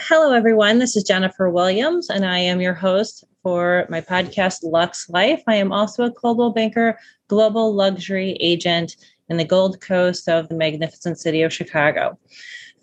Hello, everyone. This is Jennifer Williams, and I am your host for my podcast, Luxe Life. I am also a Coldwell Banker global luxury agent in the Gold Coast of the magnificent city of Chicago.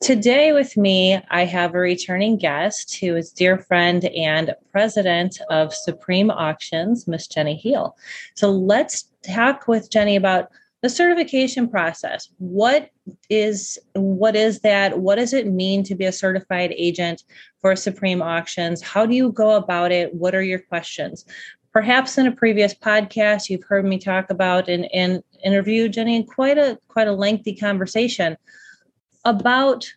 Today, with me, I have a returning guest who is dear friend and president of Supreme Auctions, Miss Jennie Heal. So let's talk with Jennie about the certification process. What is what is that? What does it mean to be a certified agent for Supreme Auctions? How do you go about it? What are your questions? Perhaps in a previous podcast, you've heard me talk about and, interview Jennie in quite a quite a lengthy conversation about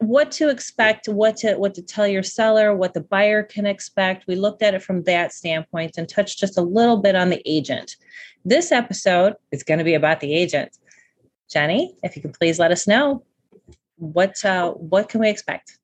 what to expect, what to what to tell your seller, what the buyer can expect. We looked at it from that standpoint and touched just a little bit on the agent. This episode is going to be about the agent. Jennie, if you can please let us know what uh, what can we expect?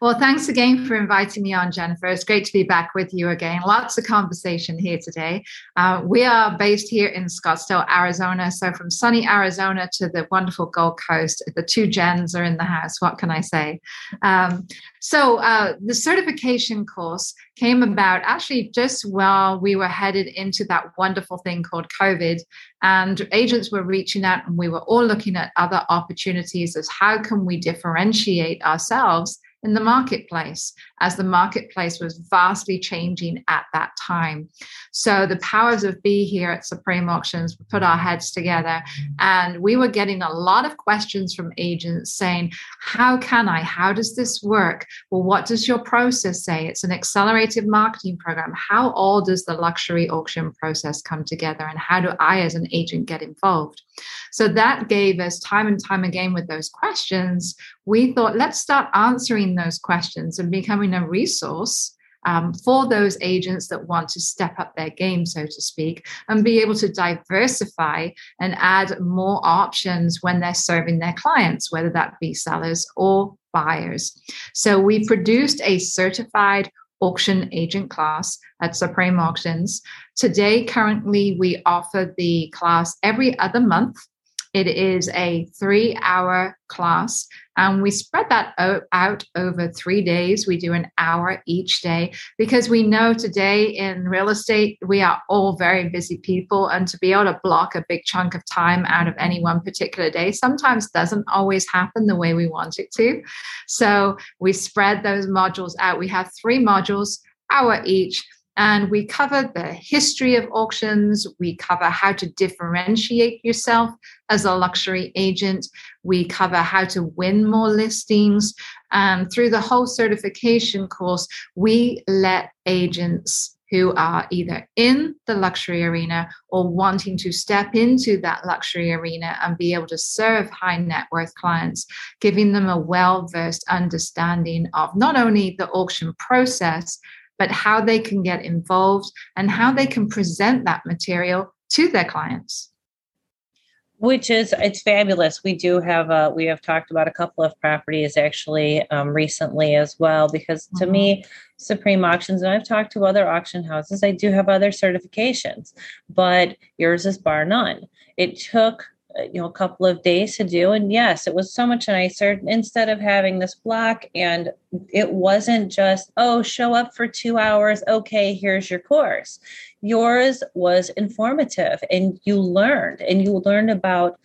Well, thanks again for inviting me on, Jennifer. It's great to be back with you again. Lots of conversation here today. Uh, we are based here in Scottsdale, Arizona. So, from sunny Arizona to the wonderful Gold Coast, the two gens are in the house. What can I say? Um, so, uh, the certification course came about actually just while we were headed into that wonderful thing called COVID. And agents were reaching out, and we were all looking at other opportunities as how can we differentiate ourselves in the marketplace as the marketplace was vastly changing at that time. So the powers of be here at Supreme Auctions put our heads together and we were getting a lot of questions from agents saying, How can I? How does this work? Well, what does your process say? It's an accelerated marketing program. How all does the luxury auction process come together? And how do I, as an agent, get involved? So that gave us time and time again with those questions. We thought, let's start answering those questions and becoming a resource um, for those agents that want to step up their game, so to speak, and be able to diversify and add more options when they're serving their clients, whether that be sellers or buyers. So we produced a certified auction agent class at Supreme Auctions. Today, currently, we offer the class every other month. It is a three hour class, and we spread that out over three days. We do an hour each day because we know today in real estate, we are all very busy people. And to be able to block a big chunk of time out of any one particular day sometimes doesn't always happen the way we want it to. So we spread those modules out. We have three modules, hour each and we cover the history of auctions. We cover how to differentiate yourself as a luxury agent. We cover how to win more listings. And through the whole certification course, we let agents who are either in the luxury arena or wanting to step into that luxury arena and be able to serve high net worth clients, giving them a well versed understanding of not only the auction process, but how they can get involved and how they can present that material to their clients. Which is it's fabulous. We do have uh, we have talked about a couple of properties actually um, recently as well because to mm-hmm. me supreme auctions and i've talked to other auction houses i do have other certifications but yours is bar none. It took Uh, you know a couple of days to do. And yes it was so much nicer instead of having this block. And it wasn't just oh show up for 2 hours. Okay here's your course. Yours was informative and you learned and you learned about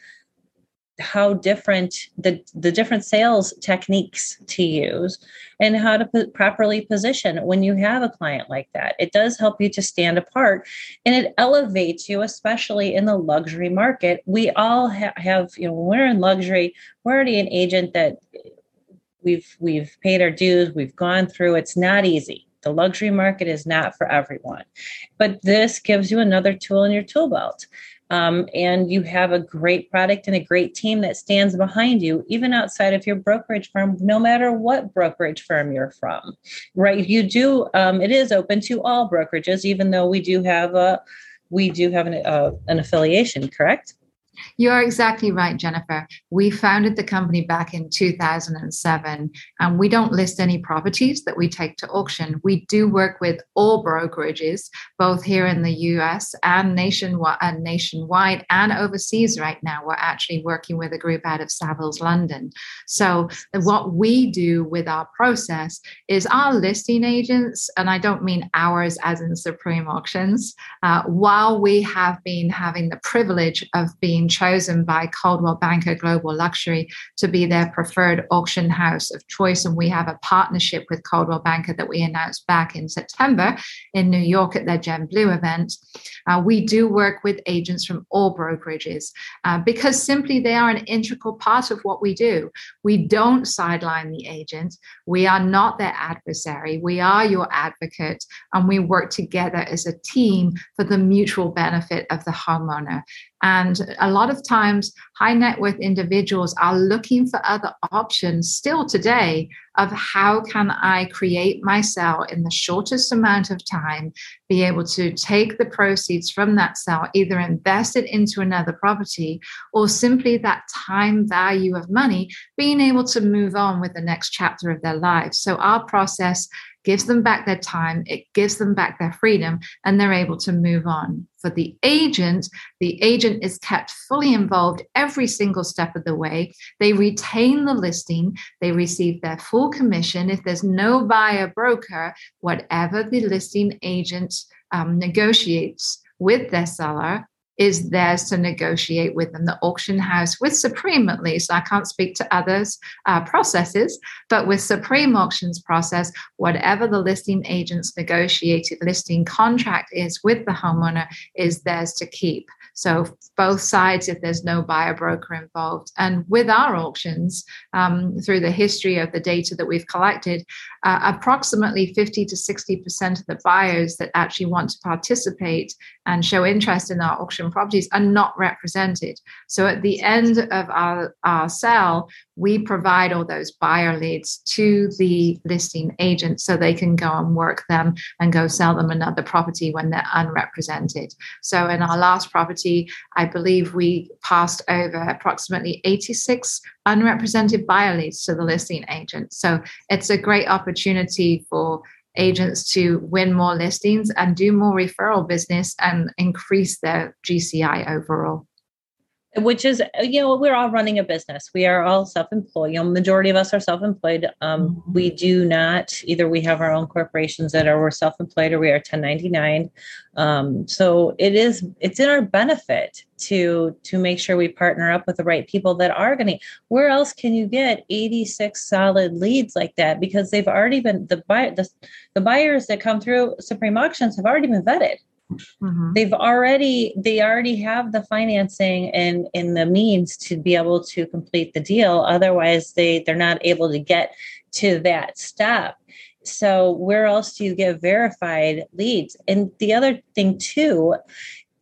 how different the the different sales techniques to use and how to p- properly position when you have a client like that. It does help you to stand apart and it elevates you especially in the luxury market. We all ha- have you know when we're in luxury we're already an agent that we've we've paid our dues we've gone through. It's not easy. The luxury market is not for everyone. But this gives you another tool in your tool belt um, and you have a great product and a great team that stands behind you, even outside of your brokerage firm, no matter what brokerage firm you're from, right? You do, um, it is open to all brokerages, even though we do have a, we do have an, uh, an affiliation, correct? You are exactly right, Jennifer. We founded the company back in 2007, and we don't list any properties that we take to auction. We do work with all brokerages, both here in the US and nationwide, and nationwide and overseas right now. We're actually working with a group out of Savills, London. So, what we do with our process is our listing agents, and I don't mean ours as in Supreme Auctions, uh, while we have been having the privilege of being chosen by Coldwell Banker Global Luxury to be their preferred auction house of choice. And we have a partnership with Coldwell Banker that we announced back in September in New York at their Gen Blue event. Uh, we do work with agents from all brokerages uh, because simply they are an integral part of what we do. We don't sideline the agent, we are not their adversary, we are your advocate, and we work together as a team for the mutual benefit of the homeowner. And a lot of times, high net worth individuals are looking for other options still today of how can I create my in the shortest amount of time, be able to take the proceeds from that sale, either invest it into another property or simply that time value of money, being able to move on with the next chapter of their lives. So, our process gives them back their time, it gives them back their freedom, and they're able to move on. For the agent, the agent is kept fully involved every single step of the way. They retain the listing, they receive their full commission. If there's no buyer broker, whatever the listing agent um, negotiates with their seller is theirs to negotiate with them. The auction house, with Supreme at least, I can't speak to others' uh, processes, but with Supreme Auctions process, whatever the listing agent's negotiated listing contract is with the homeowner is theirs to keep. So both sides, if there's no buyer broker involved, and with our auctions, um, through the history of the data that we've collected, uh, approximately 50 to 60 percent of the buyers that actually want to participate and show interest in our auction properties are not represented. So at the end of our, our sale, we provide all those buyer leads to the listing agent so they can go and work them and go sell them another property when they're unrepresented. So in our last property, I believe we passed over approximately 86 unrepresented buyer leads to the listing agent. So it's a great opportunity for agents to win more listings and do more referral business and increase their GCI overall which is you know we're all running a business. We are all self-employed. You know majority of us are self-employed. Um, mm-hmm. we do not either we have our own corporations that are we're self-employed or we are 1099 um, so it is it's in our benefit to to make sure we partner up with the right people that are going to where else can you get 86 solid leads like that? Because they've already been the buy the, the buyers that come through supreme auctions have already been vetted Mm-hmm. They've already they already have the financing and in the means to be able to complete the deal. Otherwise, they they're not able to get to that step. So where else do you get verified leads? And the other thing too,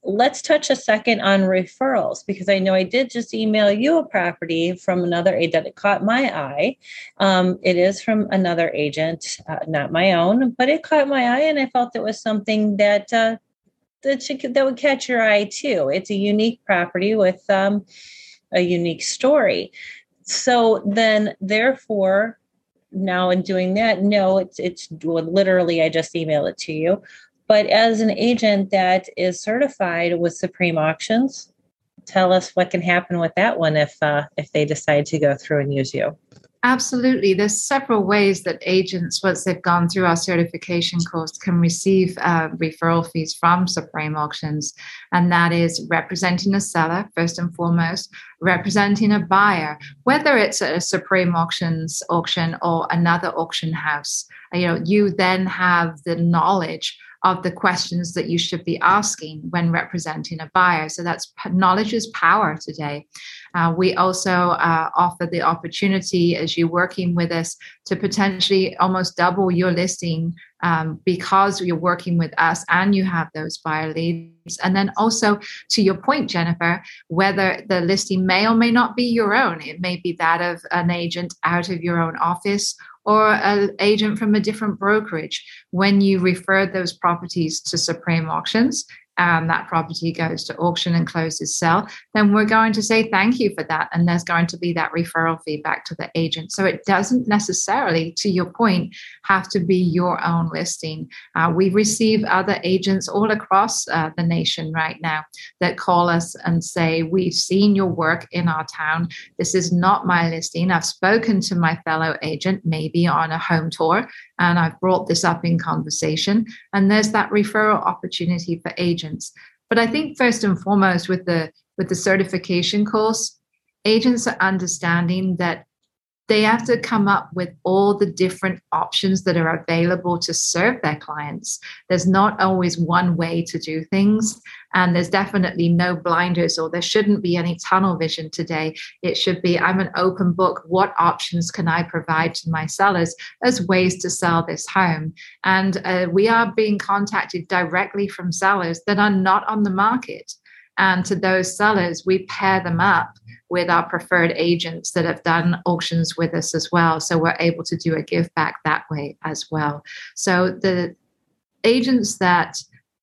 let's touch a second on referrals because I know I did just email you a property from another agent that caught my eye. Um, it is from another agent, uh, not my own, but it caught my eye, and I felt it was something that uh, that that would catch your eye too. It's a unique property with um, a unique story. So then, therefore, now in doing that, no, it's it's well, literally I just email it to you. But as an agent that is certified with Supreme Auctions, tell us what can happen with that one if uh, if they decide to go through and use you. Absolutely. There's several ways that agents, once they've gone through our certification course, can receive uh, referral fees from Supreme Auctions. And that is representing a seller, first and foremost, representing a buyer, whether it's a Supreme Auctions auction or another auction house. You know, you then have the knowledge of the questions that you should be asking when representing a buyer. So that's knowledge is power today. Uh, we also uh, offer the opportunity as you're working with us to potentially almost double your listing um, because you're working with us and you have those buyer leads. And then also, to your point, Jennifer, whether the listing may or may not be your own, it may be that of an agent out of your own office or an agent from a different brokerage. When you refer those properties to Supreme Auctions, and that property goes to auction and closes sell, then we're going to say thank you for that. And there's going to be that referral feedback to the agent. So it doesn't necessarily, to your point, have to be your own listing. Uh, we receive other agents all across uh, the nation right now that call us and say, We've seen your work in our town. This is not my listing. I've spoken to my fellow agent, maybe on a home tour, and I've brought this up in conversation. And there's that referral opportunity for agents. But I think first and foremost with the with the certification course, agents are understanding that they have to come up with all the different options that are available to serve their clients. There's not always one way to do things, and there's definitely no blinders, or there shouldn't be any tunnel vision today. It should be I'm an open book. What options can I provide to my sellers as ways to sell this home? And uh, we are being contacted directly from sellers that are not on the market. And to those sellers, we pair them up with our preferred agents that have done auctions with us as well. So we're able to do a give back that way as well. So the agents that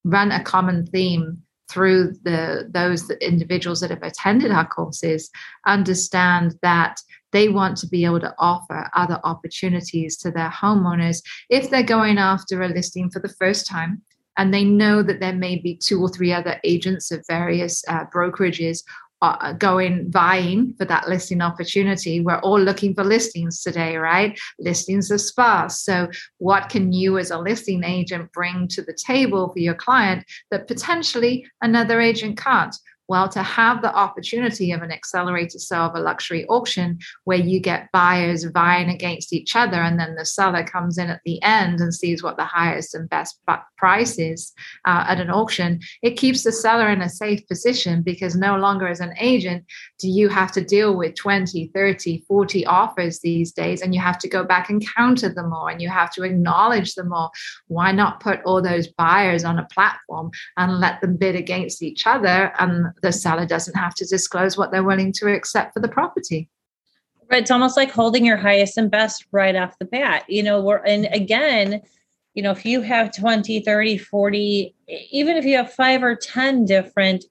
run a common theme through the those individuals that have attended our courses understand that they want to be able to offer other opportunities to their homeowners if they're going after a listing for the first time and they know that there may be two or three other agents of various uh, brokerages Uh, going vying for that listing opportunity. We're all looking for listings today, right? Listings are sparse. So, what can you as a listing agent bring to the table for your client that potentially another agent can't? Well, to have the opportunity of an accelerated sale of a luxury auction where you get buyers vying against each other, and then the seller comes in at the end and sees what the highest and best price is uh, at an auction, it keeps the seller in a safe position because no longer as an agent do you have to deal with 20, 30, 40 offers these days, and you have to go back and counter them all and you have to acknowledge them all. Why not put all those buyers on a platform and let them bid against each other? And the seller doesn't have to disclose what they're willing to accept for the property. It's almost like holding your highest and best right off the bat. You know, we're, and again, you know, if you have 20, 30, 40, even if you have five or 10 different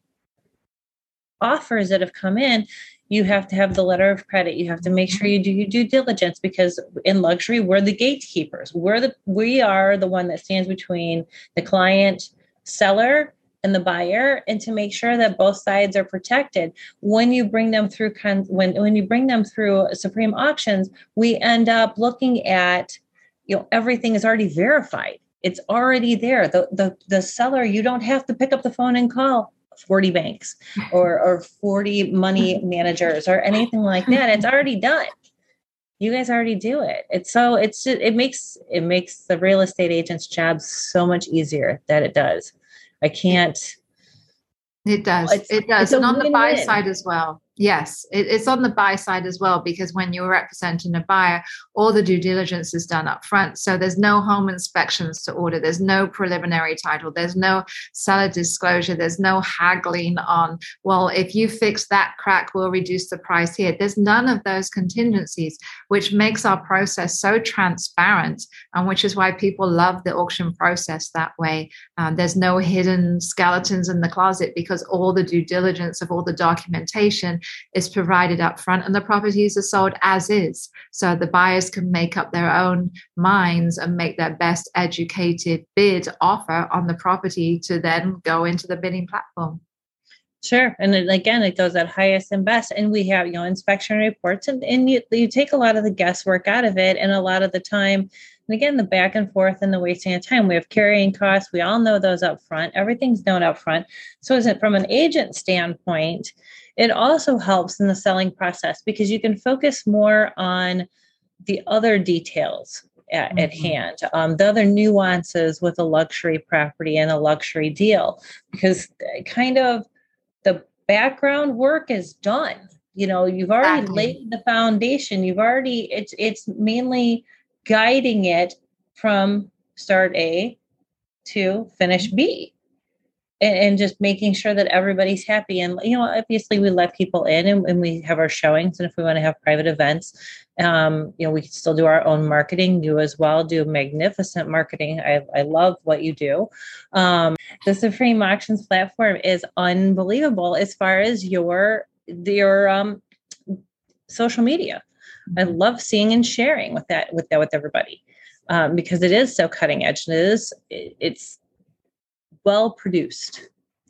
offers that have come in, you have to have the letter of credit. You have to make sure you do your due diligence because in luxury, we're the gatekeepers. We're the we are the one that stands between the client seller and the buyer and to make sure that both sides are protected. When you bring them through when when you bring them through supreme auctions we end up looking at you know everything is already verified. It's already there. The the, the seller you don't have to pick up the phone and call 40 banks or or 40 money managers or anything like that. It's already done. You guys already do it. It's so it's just, it makes it makes the real estate agent's job so much easier that it does I can't. It does. it does. And on the buy side as well. Yes, it, it's on the buy side as well because when you're representing a buyer, all the due diligence is done up front. So there's no home inspections to order, there's no preliminary title, there's no seller disclosure, there's no haggling on, well, if you fix that crack, we'll reduce the price here. There's none of those contingencies, which makes our process so transparent and which is why people love the auction process that way. Um, there's no hidden skeletons in the closet because all the due diligence of all the documentation is provided up front and the properties are sold as is. So the buyers can make up their own minds and make their best educated bid offer on the property to then go into the bidding platform. Sure. And again, it goes at highest and best. And we have, you know, inspection reports and, and you, you take a lot of the guesswork out of it. And a lot of the time, and again, the back and forth and the wasting of time. We have carrying costs. We all know those up front. Everything's known up front. So is it from an agent standpoint, it also helps in the selling process because you can focus more on the other details at, mm-hmm. at hand, um, the other nuances with a luxury property and a luxury deal, because kind of the background work is done. You know, you've already exactly. laid the foundation. You've already it's it's mainly guiding it from start A to finish B and, and, just making sure that everybody's happy. And, you know, obviously we let people in and, and we have our showings. And if we want to have private events, um, you know, we can still do our own marketing. You as well do magnificent marketing. I, I love what you do. Um, the Supreme Auctions platform is unbelievable as far as your your um, social media. I mm-hmm. love seeing and sharing with that with that with everybody um, because it is so cutting edge and it is it, it's well produced.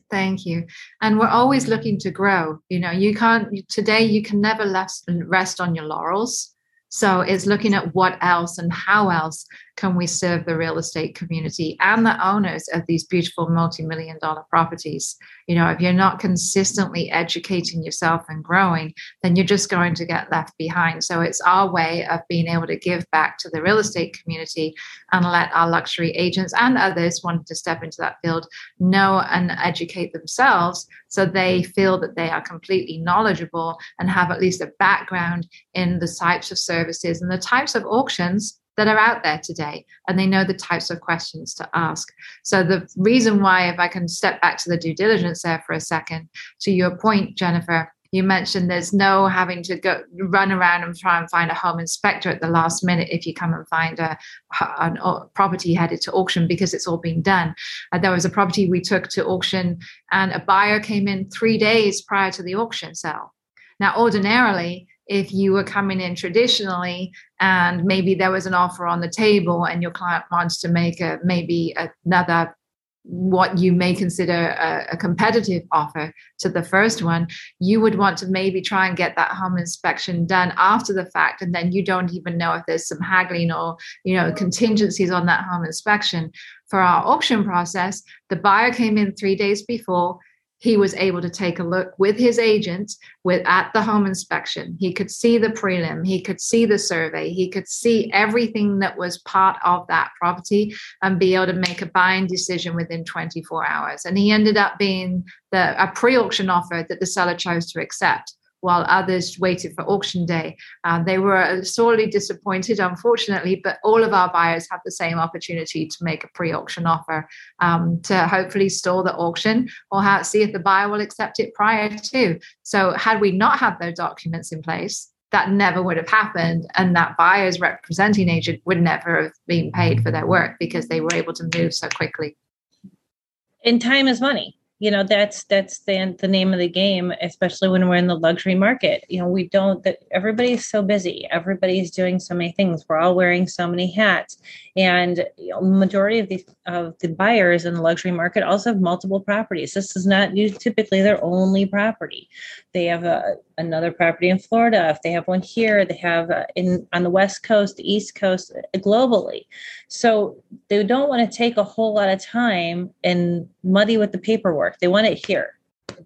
Thank you. And we're always looking to grow. You know, you can't today you can never rest, on your laurels. So it's looking at what else and how else can we serve the real estate community and the owners of these beautiful multi-million dollar properties? You know if you're not consistently educating yourself and growing then you're just going to get left behind. So it's our way of being able to give back to the real estate community and let our luxury agents and others wanting to step into that field know and educate themselves so they feel that they are completely knowledgeable and have at least a background in the types of services and the types of auctions that are out there today and they know the types of questions to ask. So, the reason why, if I can step back to the due diligence there for a second, to your point, Jennifer, you mentioned there's no having to go run around and try and find a home inspector at the last minute if you come and find a, a property headed to auction because it's all been done. Uh, there was a property we took to auction and a buyer came in three days prior to the auction sale. Now, ordinarily, if you were coming in traditionally and maybe there was an offer on the table and your client wants to make a maybe another what you may consider a, a, competitive offer to the first one, you would want to maybe try and get that home inspection done after the fact, and then you don't even know if there's some haggling or you know contingencies on that home inspection. For our auction process, the buyer came in three days before he was able to take a look with his agent with at the home inspection. He could see the prelim. He could see the survey. He could see everything that was part of that property and be able to make a buying decision within 24 hours. And he ended up being the a pre-auction offer that the seller chose to accept while others waited for auction day. Uh, they were sorely disappointed, unfortunately, but all of our buyers have the same opportunity to make a pre auction offer um, to hopefully stall the auction or how, see if the buyer will accept it prior to. So, had we not had those documents in place, that never would have happened and that buyer's representing agent would never have been paid for their work because they were able to move so quickly. And time is money you know that's that's the, the name of the game especially when we're in the luxury market. You know we don't that everybody's so busy. Everybody's doing so many things. We're all wearing so many hats. And you know, majority of the of the buyers in the luxury market also have multiple properties. This is not typically their only property. They have a, another property in florida if they have one here they have uh, in on the west coast the east coast uh, globally so they don't want to take a whole lot of time and muddy with the paperwork they want it here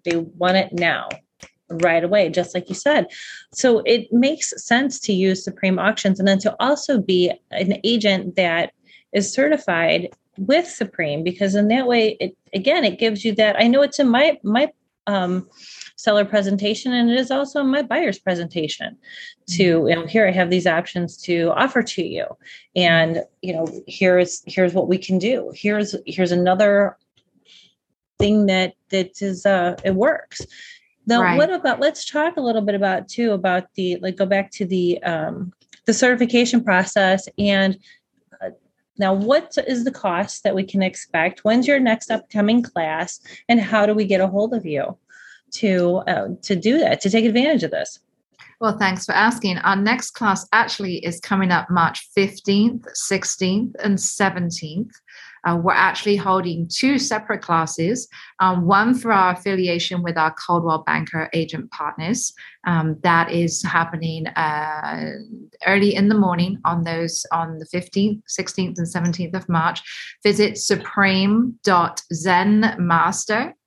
they want it now right away, just like you said. So it makes sense to use Supreme Auctions and then to also be an agent that is certified with Supreme because in that way, it again, it gives you that. I know it's in my my um, seller presentation and it is also in my buyer's presentation to mm-hmm. you know here i have these options to offer to you and you know here's here's what we can do here's here's another thing that that is uh it works now, right. what about? Let's talk a little bit about too about the like go back to the um, the certification process and uh, now what is the cost that we can expect? When's your next upcoming class, and how do we get a hold of you to uh, to do that to take advantage of this? Well, thanks for asking. Our next class actually is coming up March 15th, 16th, and 17th uh, we're actually holding two separate classes um, one for our affiliation with our Coldwell Banker agent partners. Um, that is happening uh, early in the morning on those on the 15th, 16th, and 17th of March. Visit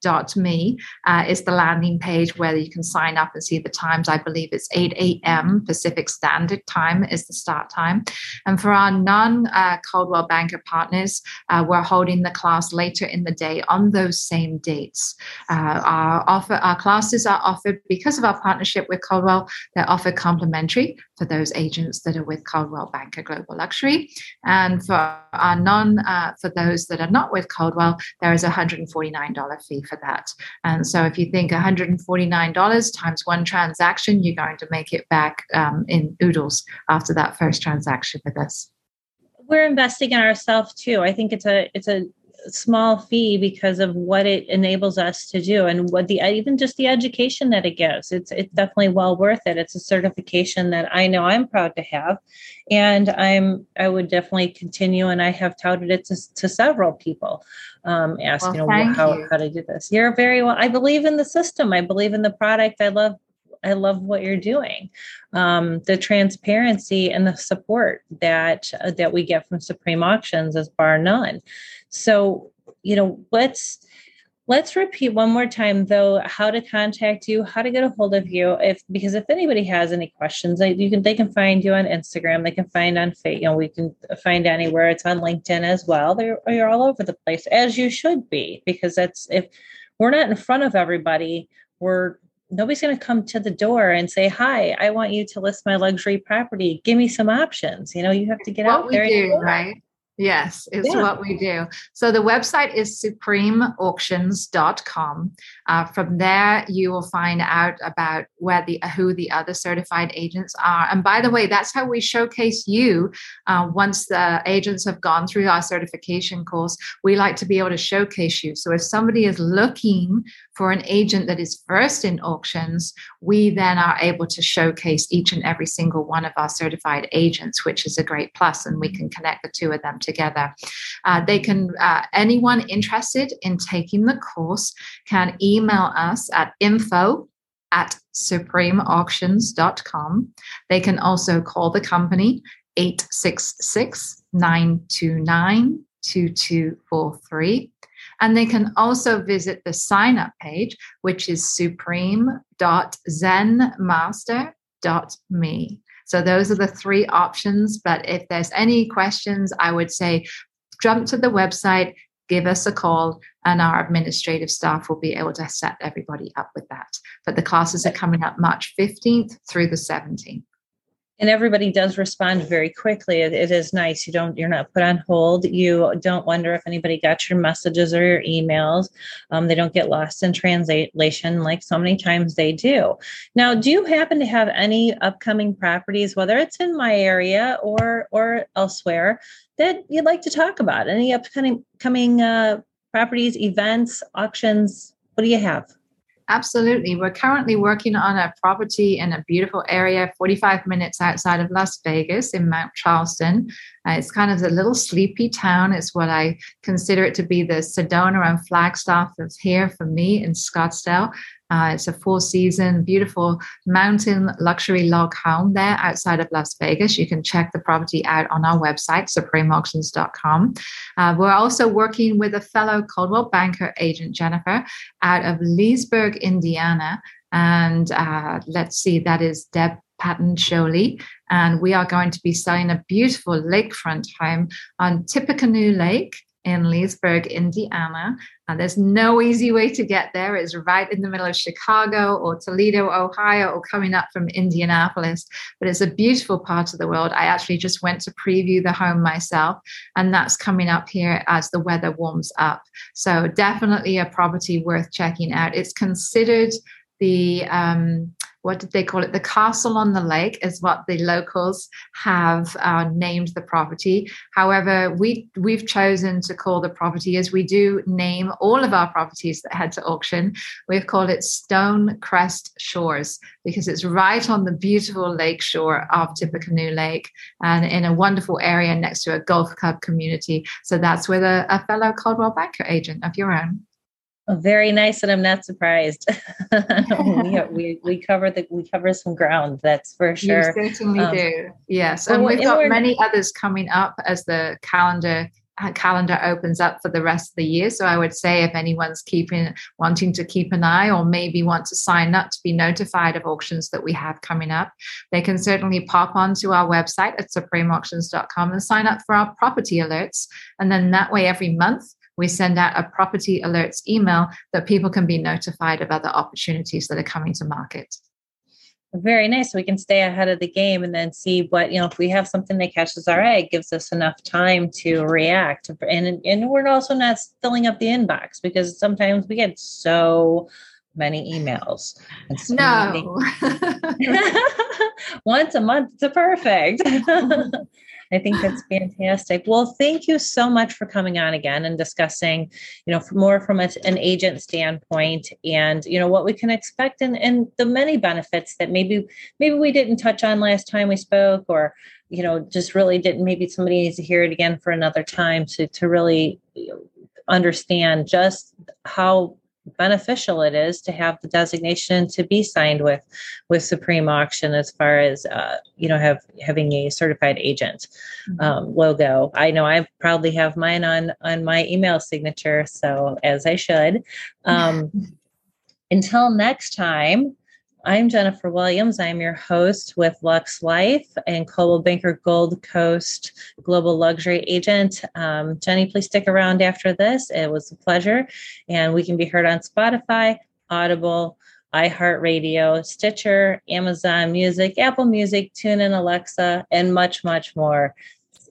supreme.zenmaster.me uh, is the landing page where you can sign up and see the times. I believe it's 8 a.m. Pacific Standard Time is the start time. And for our non uh, Coldwell Banker partners, uh, we're holding the class later in the day on those same dates. Uh, our offer, our classes are offered because of our partnership with Coldwell, they're offered complimentary for those agents that are with Coldwell Banker Global Luxury. And for our non, uh, for those that are not with Coldwell, there is a $149 fee for that. And so if you think $149 times one transaction, you're going to make it back um, in oodles after that first transaction with us we're investing in ourselves too. I think it's a it's a small fee because of what it enables us to do and what the even just the education that it gives. It's it's definitely well worth it. It's a certification that i know i'm proud to have. And i'm i would definitely continue and i have touted it to, to several people um, asking well, how, you. how to do this? You're very well i believe in the system. I believe in the product. I love I love what you're doing. Um, the transparency and the support that uh, that we get from Supreme Auctions is bar none. So, you know, let's let's repeat one more time though how to contact you how to get a hold of you if because if anybody has any questions they, you can they can find you on instagram they can find on Facebook. you know we can find anywhere it's on linkedin as well they're you're all over the place as you should be because that's if we're not in front of everybody we're nobody's going to come to the door and say, "Hi, I want you to list my luxury property. Give me some options." You know, you have to get what out there. Do, right? Yes, it's yeah. what we do. So the website is supremeauctions.com. Uh, from there, you will find out about where the who the other certified agents are. And by the way, that's how we showcase you. Uh, once the agents have gone through our certification course, we like to be able to showcase you. So if somebody is looking for an agent that is first in auctions, we then are able to showcase each and every single one of our certified agents, which is a great plus, and we can connect the two of them together. Uh, they can, uh, anyone interested in taking the course can email us at info at supremeauctions.com. They can also call the company 866 929 2243. And they can also visit the sign up page, which is supreme.zenmaster.me. So those are the three options. But if there's any questions, I would say jump to the website, give us a call, and our administrative staff will be able to set everybody up with that. But the classes are coming up March 15th through the 17th and everybody does respond very quickly. It, it is nice. You don't you're not put on hold. You don't wonder if anybody got your messages or your emails. Um, they don't get lost in translation like so many times they do. Now do you happen to have any upcoming properties whether it's in my area or or elsewhere that you'd like to talk about? Any upcoming coming uh, properties events auctions? What do you have Absolutely. We're currently working on a property in a beautiful area, 45 minutes outside of Las Vegas in Mount Charleston. Uh, it's kind of a little sleepy town. It's what I consider it to be the Sedona and Flagstaff of here for me in Scottsdale. Uh, it's a four season, beautiful mountain luxury log home there outside of Las Vegas. You can check the property out on our website, supremeauctions.com. Uh, we're also working with a fellow Coldwell Banker agent, Jennifer, out of Leesburg, Indiana. And uh, let's see, that is Deb Patton Sholey. And we are going to be selling a beautiful lakefront home on Tippecanoe Lake in Leesburg, Indiana. Uh, there's no easy way to get there. It's right in the middle of Chicago or Toledo, Ohio, or coming up from Indianapolis. But it's a beautiful part of the world. I actually just went to preview the home myself, and that's coming up here as the weather warms up. So, definitely a property worth checking out. It's considered the um, what did they call it? The castle on the lake is what the locals have uh, named the property. However, we we've chosen to call the property as we do name all of our properties that head to auction. We've called it Stone Crest Shores because it's right on the beautiful lake shore of Tippecanoe Lake and in a wonderful area next to a golf club community. So that's with a, a fellow Coldwell Banker agent of your own. Very nice, and I'm not surprised. we, we we cover the we cover some ground. That's for sure. You certainly um, do. Yes, and we've got many others coming up as the calendar uh, calendar opens up for the rest of the year. So I would say if anyone's keeping wanting to keep an eye or maybe want to sign up to be notified of auctions that we have coming up, they can certainly pop onto our website at supremeauctions.com and sign up for our property alerts. And then that way every month we send out a property alerts email that people can be notified of other opportunities that are coming to market. Very nice. We can stay ahead of the game and then see what, you know, if we have something that catches our eye, it gives us enough time to react. And, and we're also not filling up the inbox because sometimes we get so many emails. So no. Many Once a month, it's perfect. I think that's fantastic. Well, thank you so much for coming on again and discussing, you know, more from a, an agent standpoint and, you know, what we can expect and, and the many benefits that maybe, maybe we didn't touch on last time we spoke or, you know, just really didn't, maybe somebody needs to hear it again for another time to, to really understand just how beneficial it is to have the designation to be signed with with Supreme Auction as far as uh, you know have having a certified agent mm-hmm. um, logo. I know I proudly have mine on on my email signature, so as I should. Um, until next time, I'm Jennifer Williams. I'm your host with Luxe Life and Coldwell Banker Gold Coast Global Luxury Agent. Um, Jennie, please stick around after this. It was a pleasure. And we can be heard on Spotify, Audible, iHeartRadio, Stitcher, Amazon Music, Apple Music, TuneIn, Alexa, and much, much more.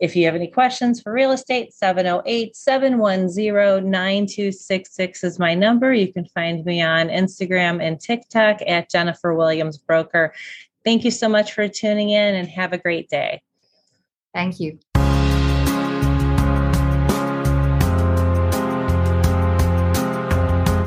If you have any questions for real estate, 708 710 9266 is my number. You can find me on Instagram and TikTok at Jennifer Williams Broker. Thank you so much for tuning in and have a great day. Thank you.